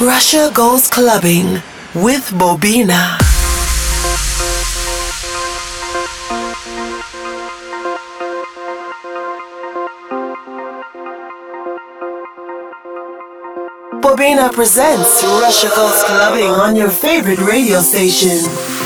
Russia goes clubbing with Bobina. Bobina presents Russia Goes Clubbing on your favorite radio station.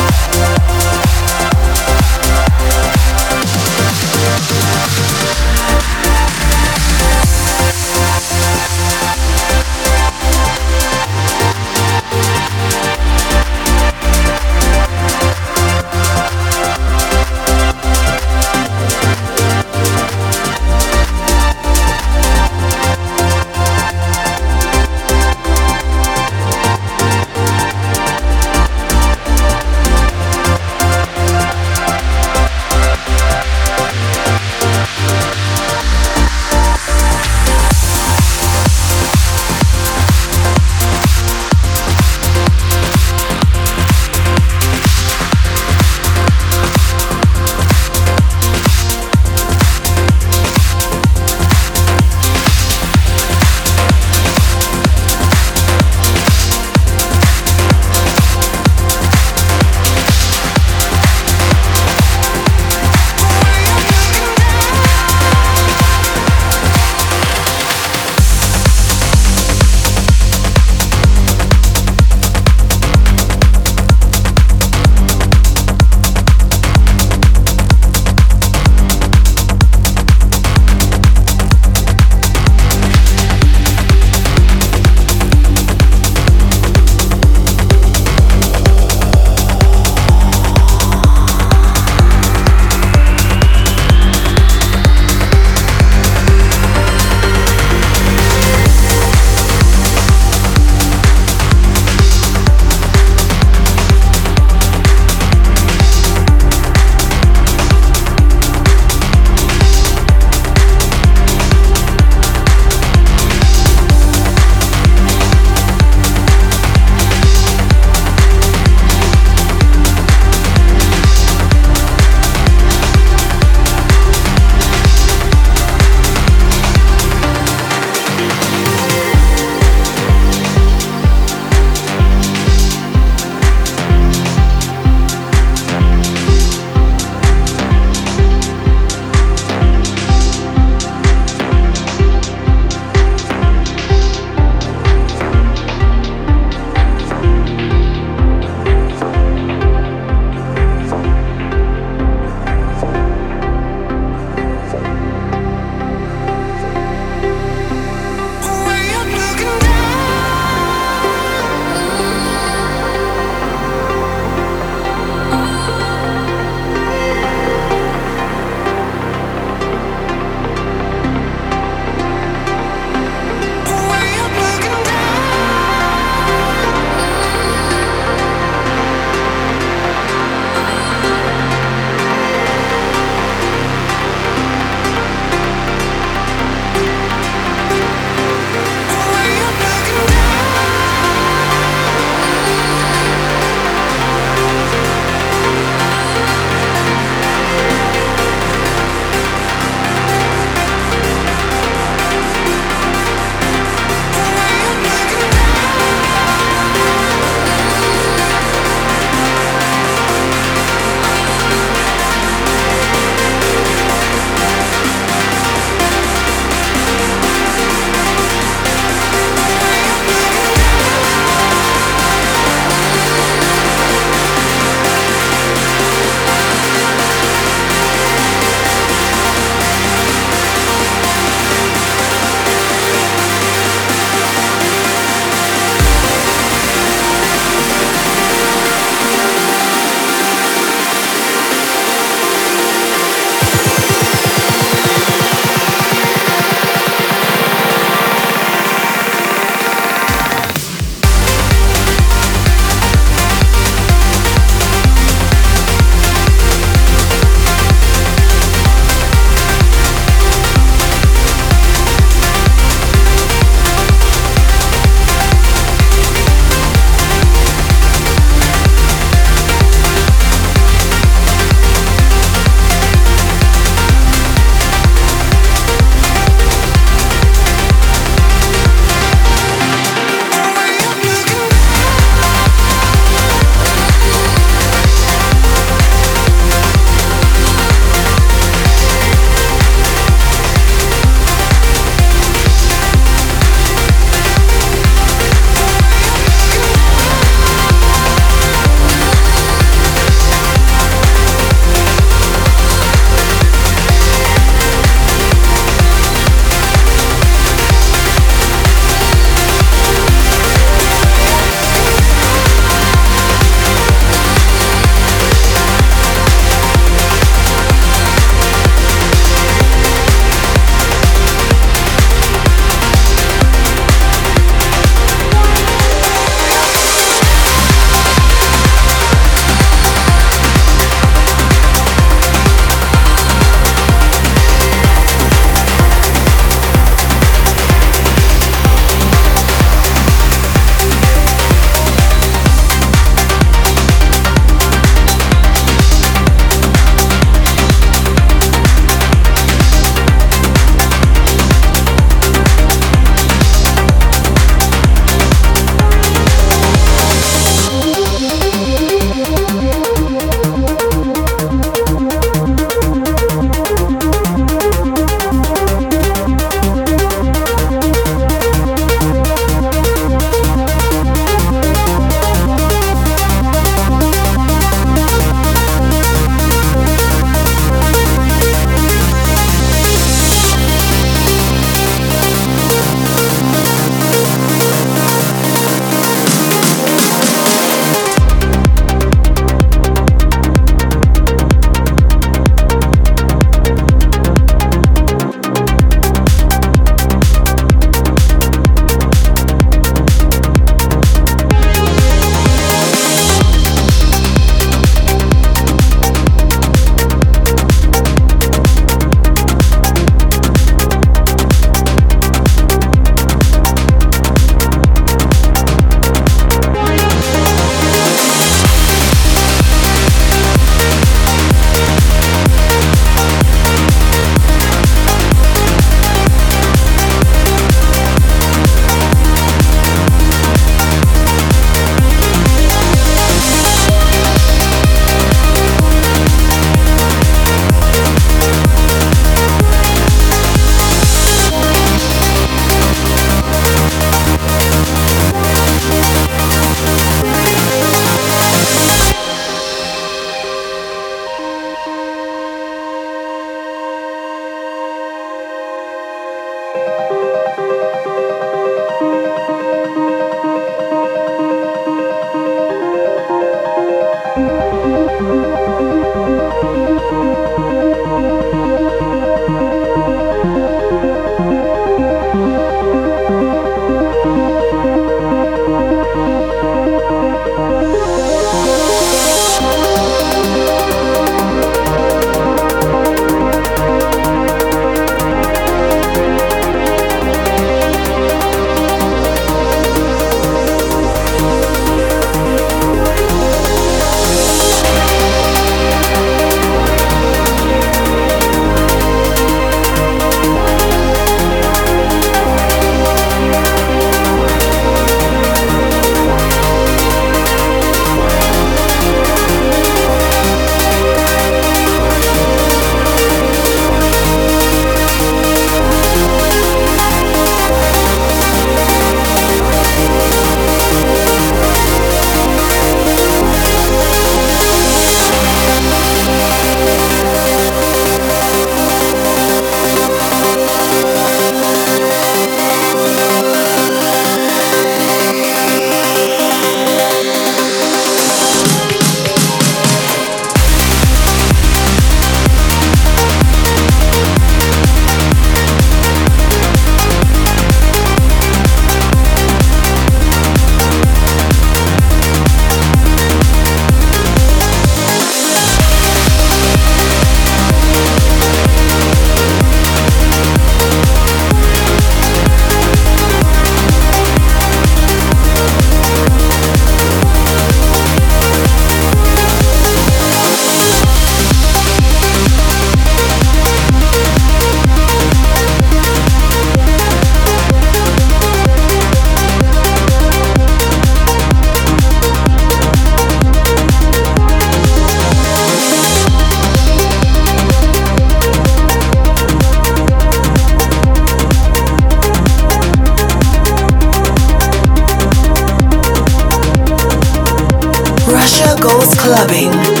Clubbing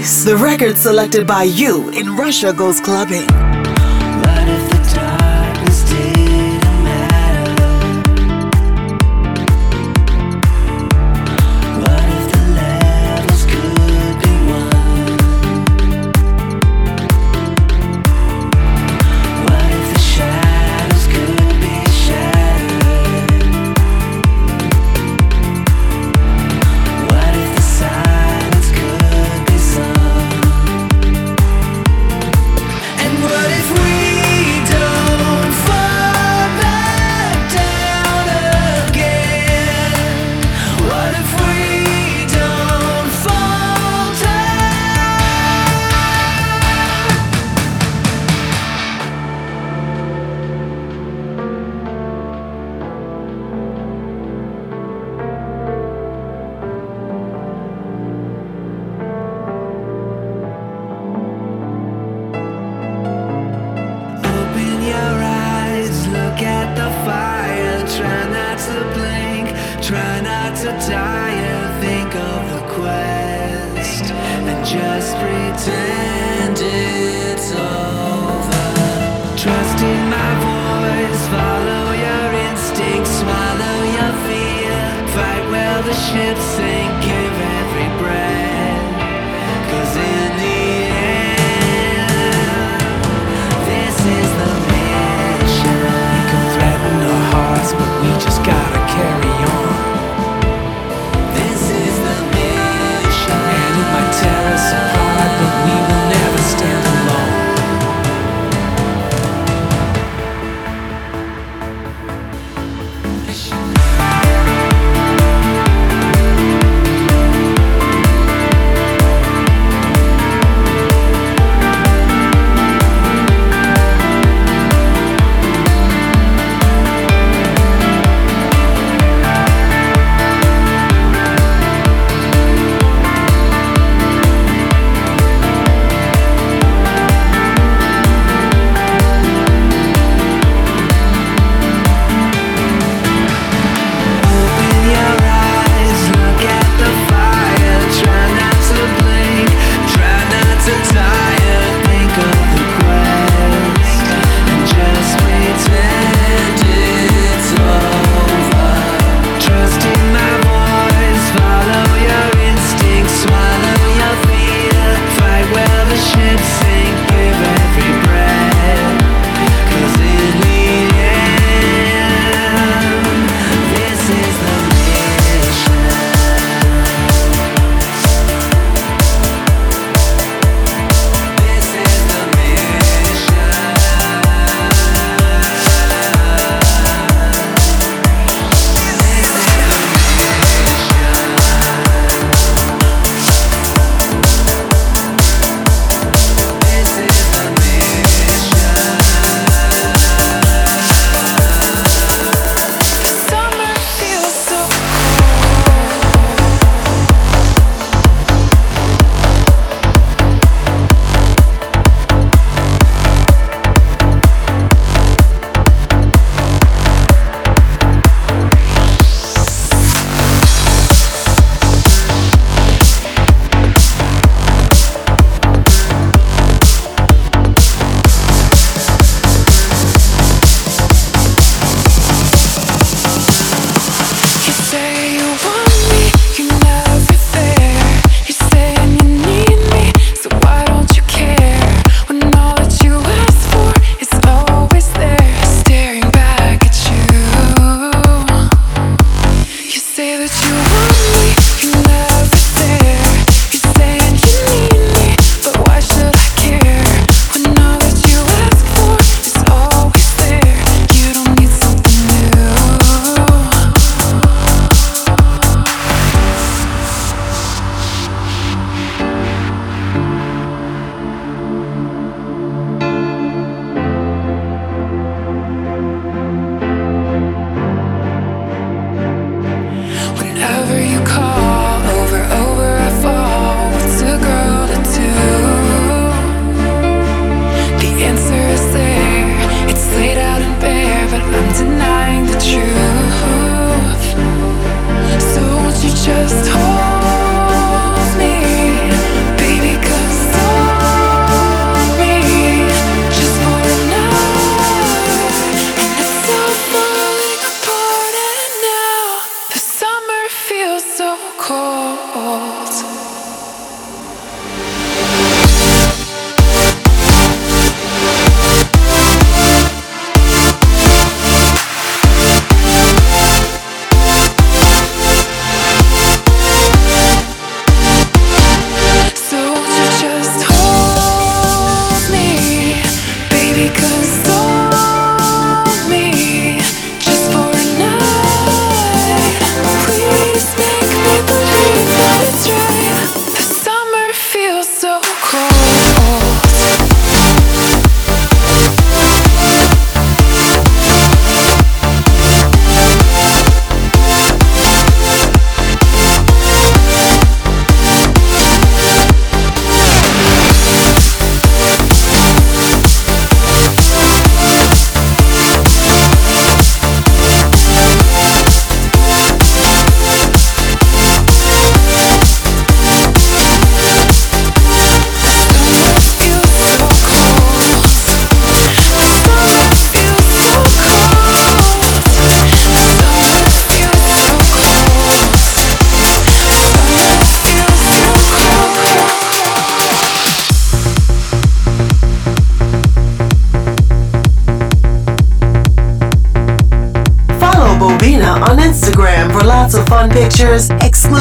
Choice, the record selected by you in Russia Goes Clubbing.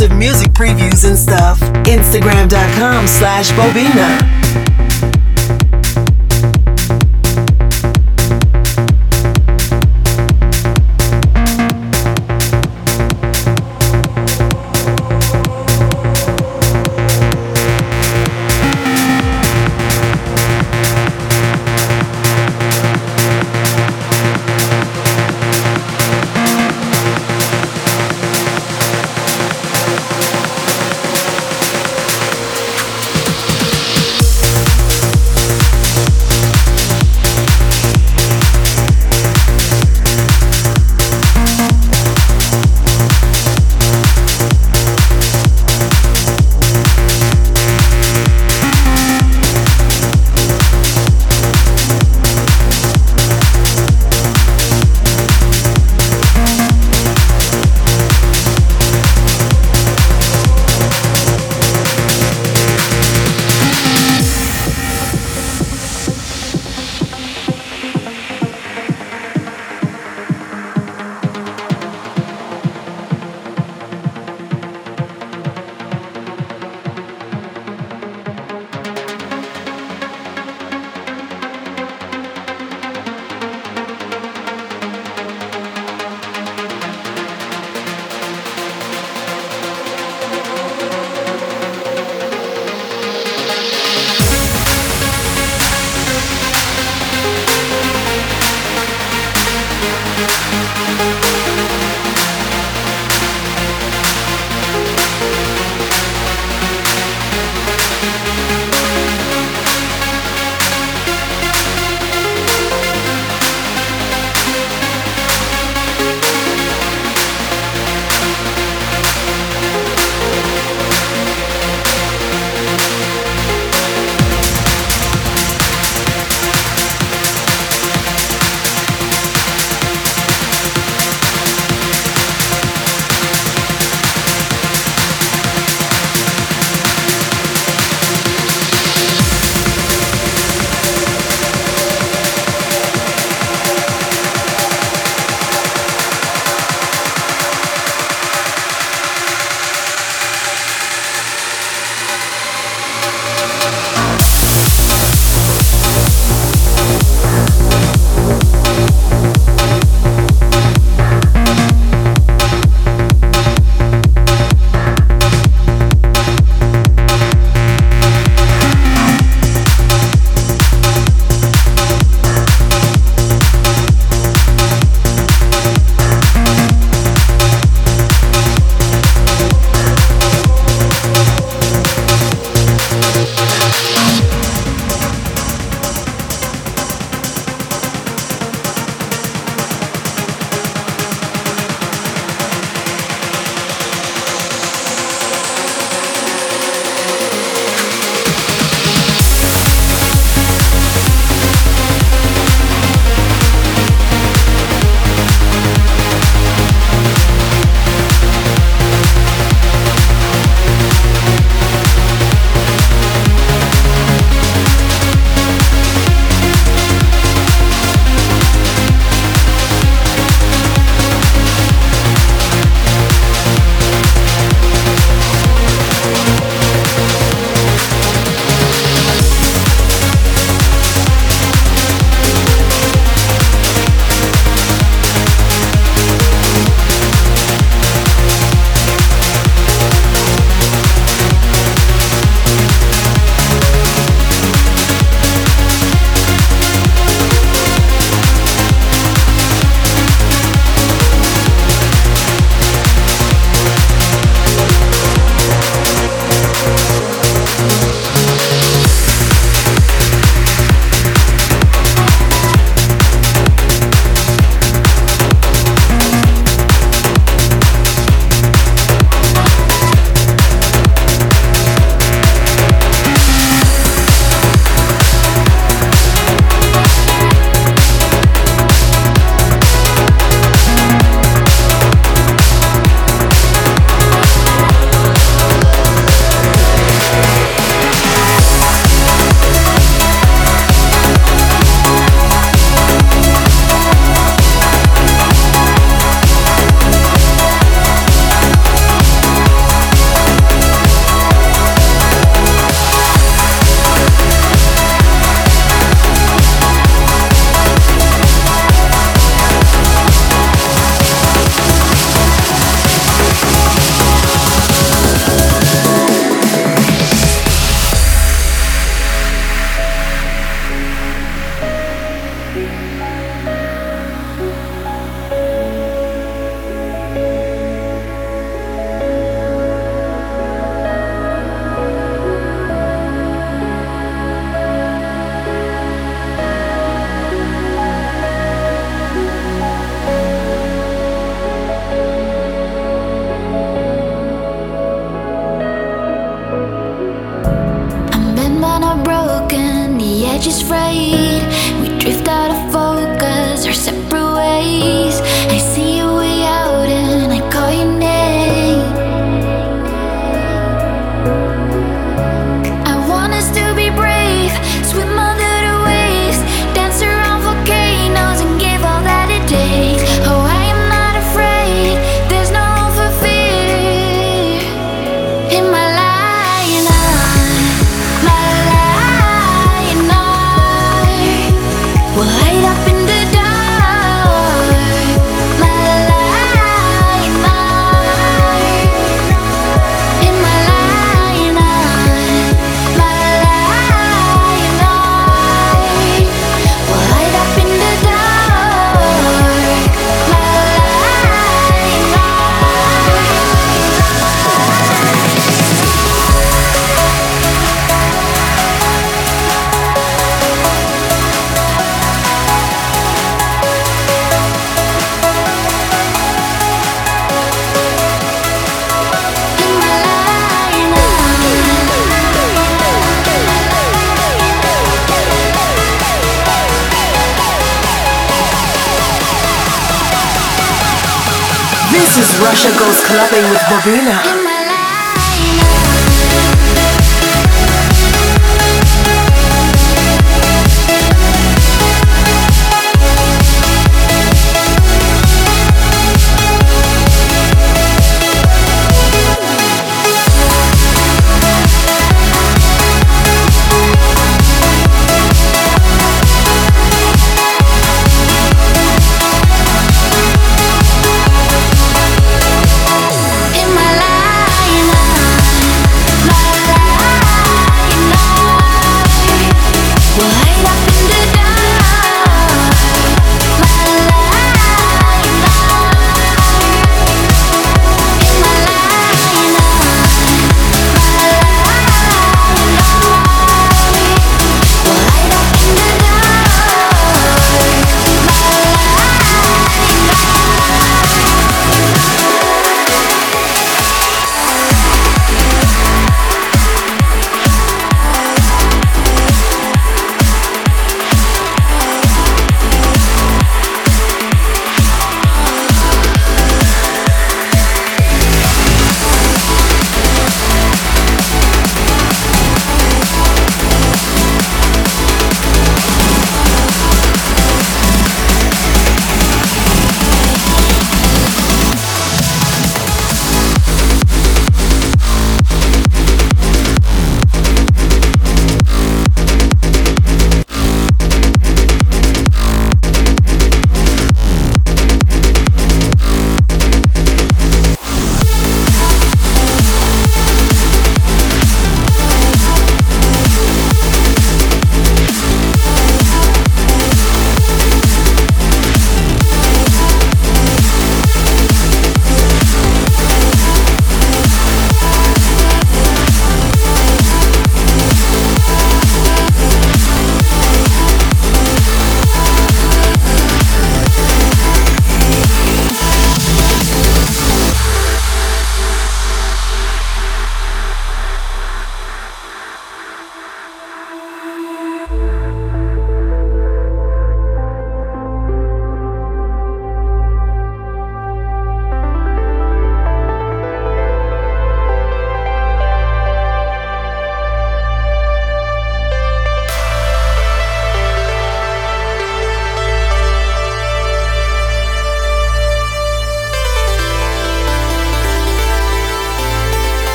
Exclusive music previews and stuff. Instagram.com slash Bobina. Russia goes clubbing with Bobina.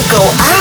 Go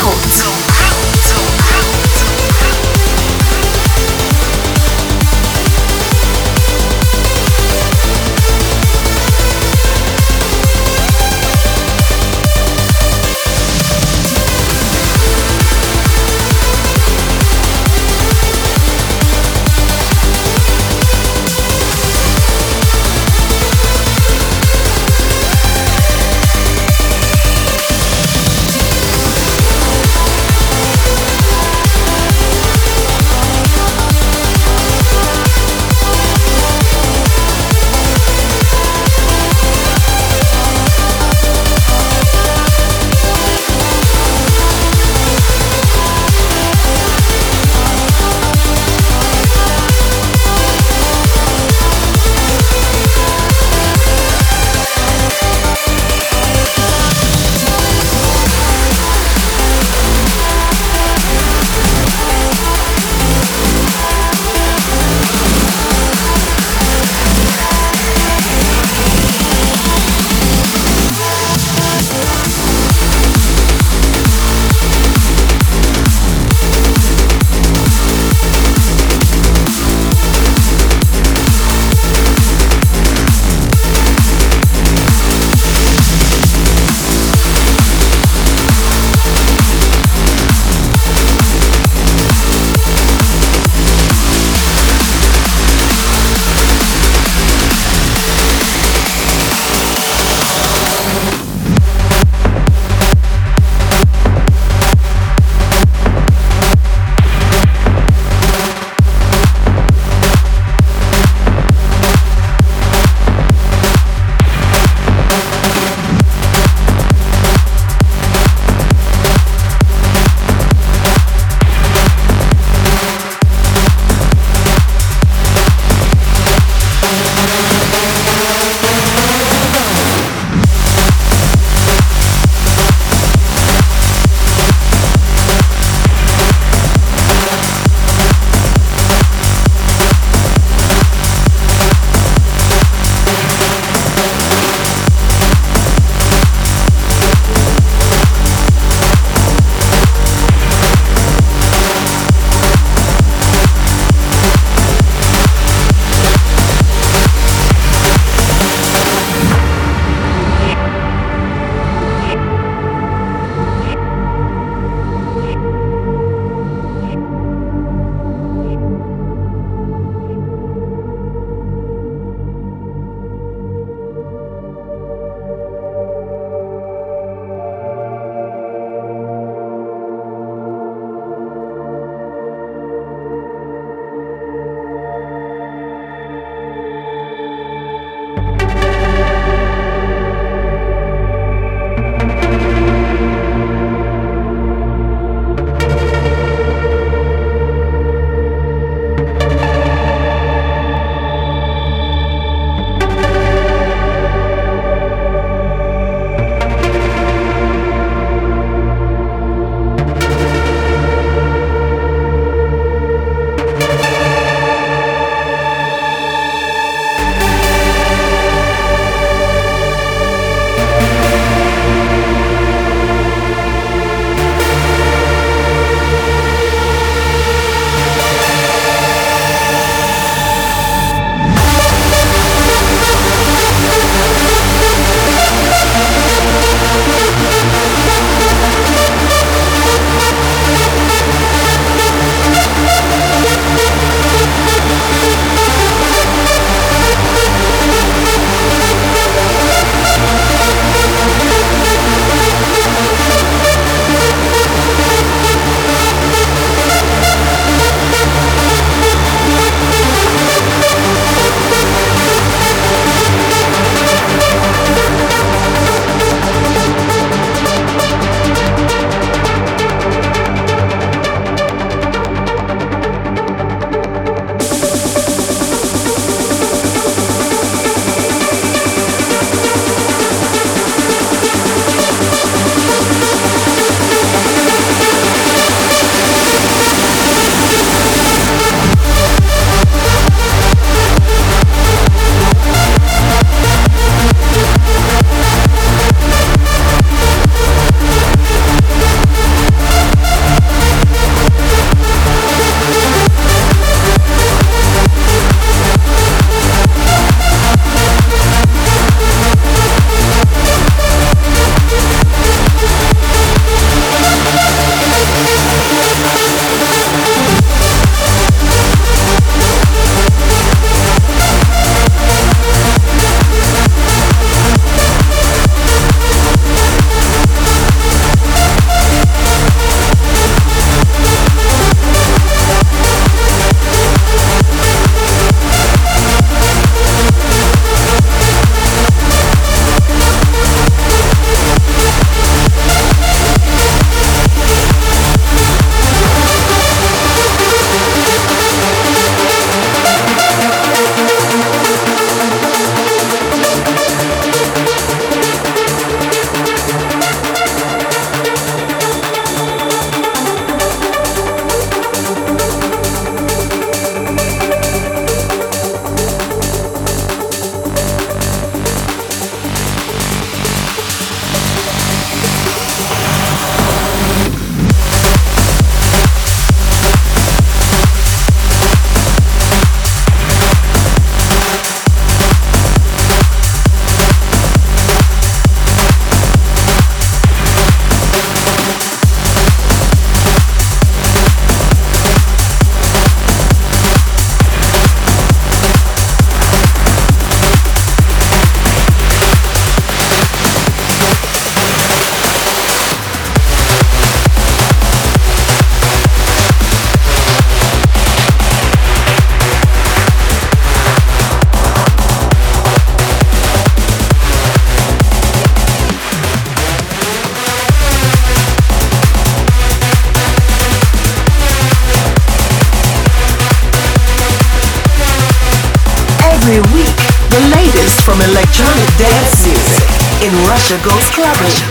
Clubbing.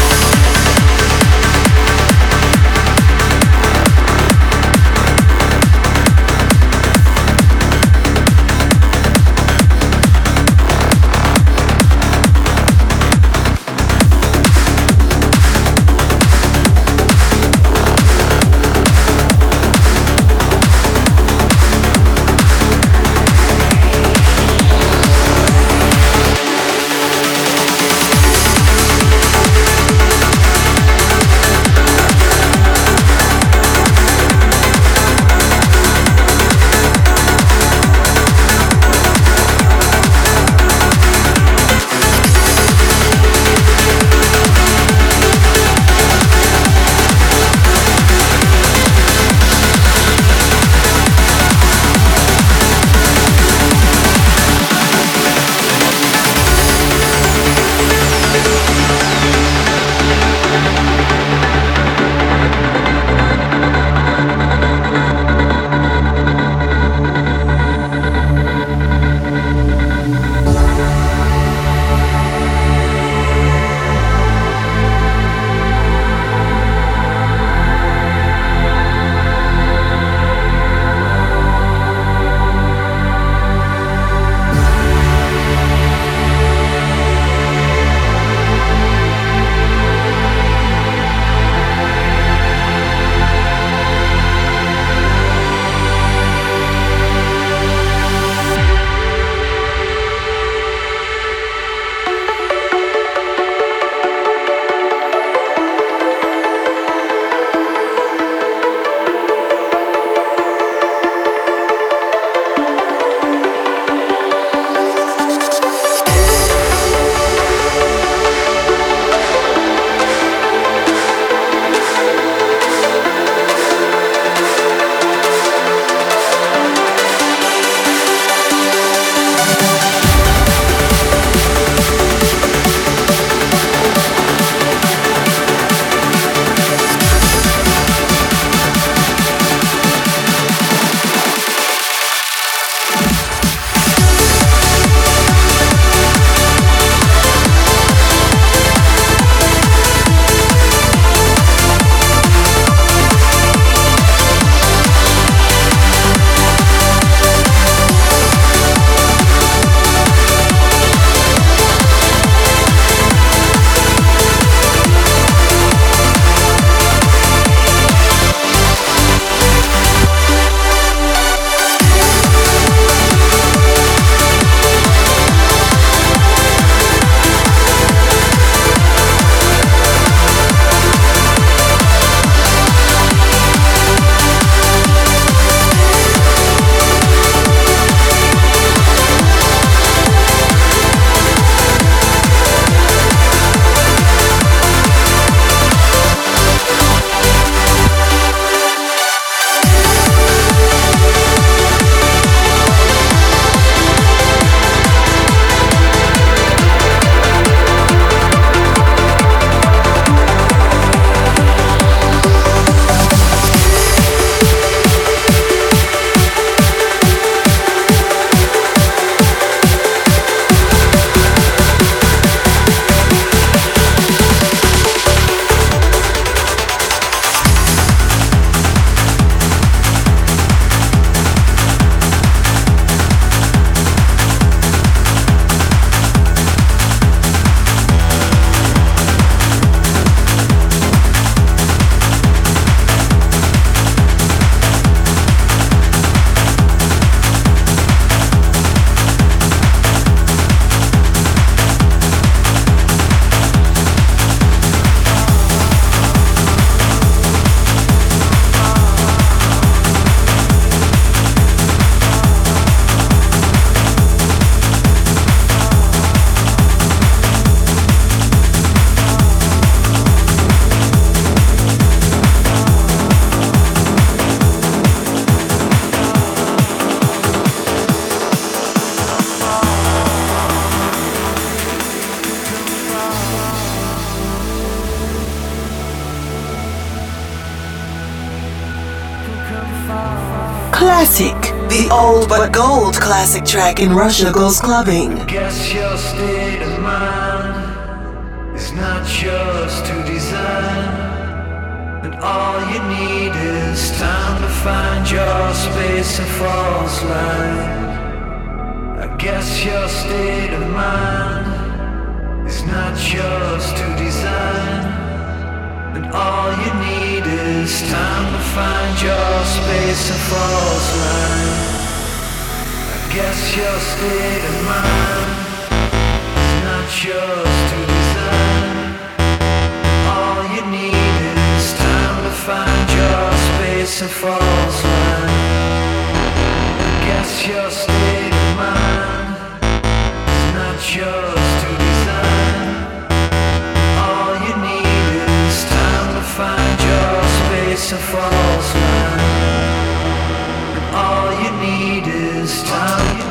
Gold classic track in Russia goes clubbing. Guess your state of mind is not yours to design. And all you need is time to find your space and false line. I guess your state of mind is not yours to design. And all you need is time to find your space and false line. Guess your state of mind is not yours to design. All you need is time to find your space false line. Guess your state of mind is not yours to design. All you need is time to find your space false all you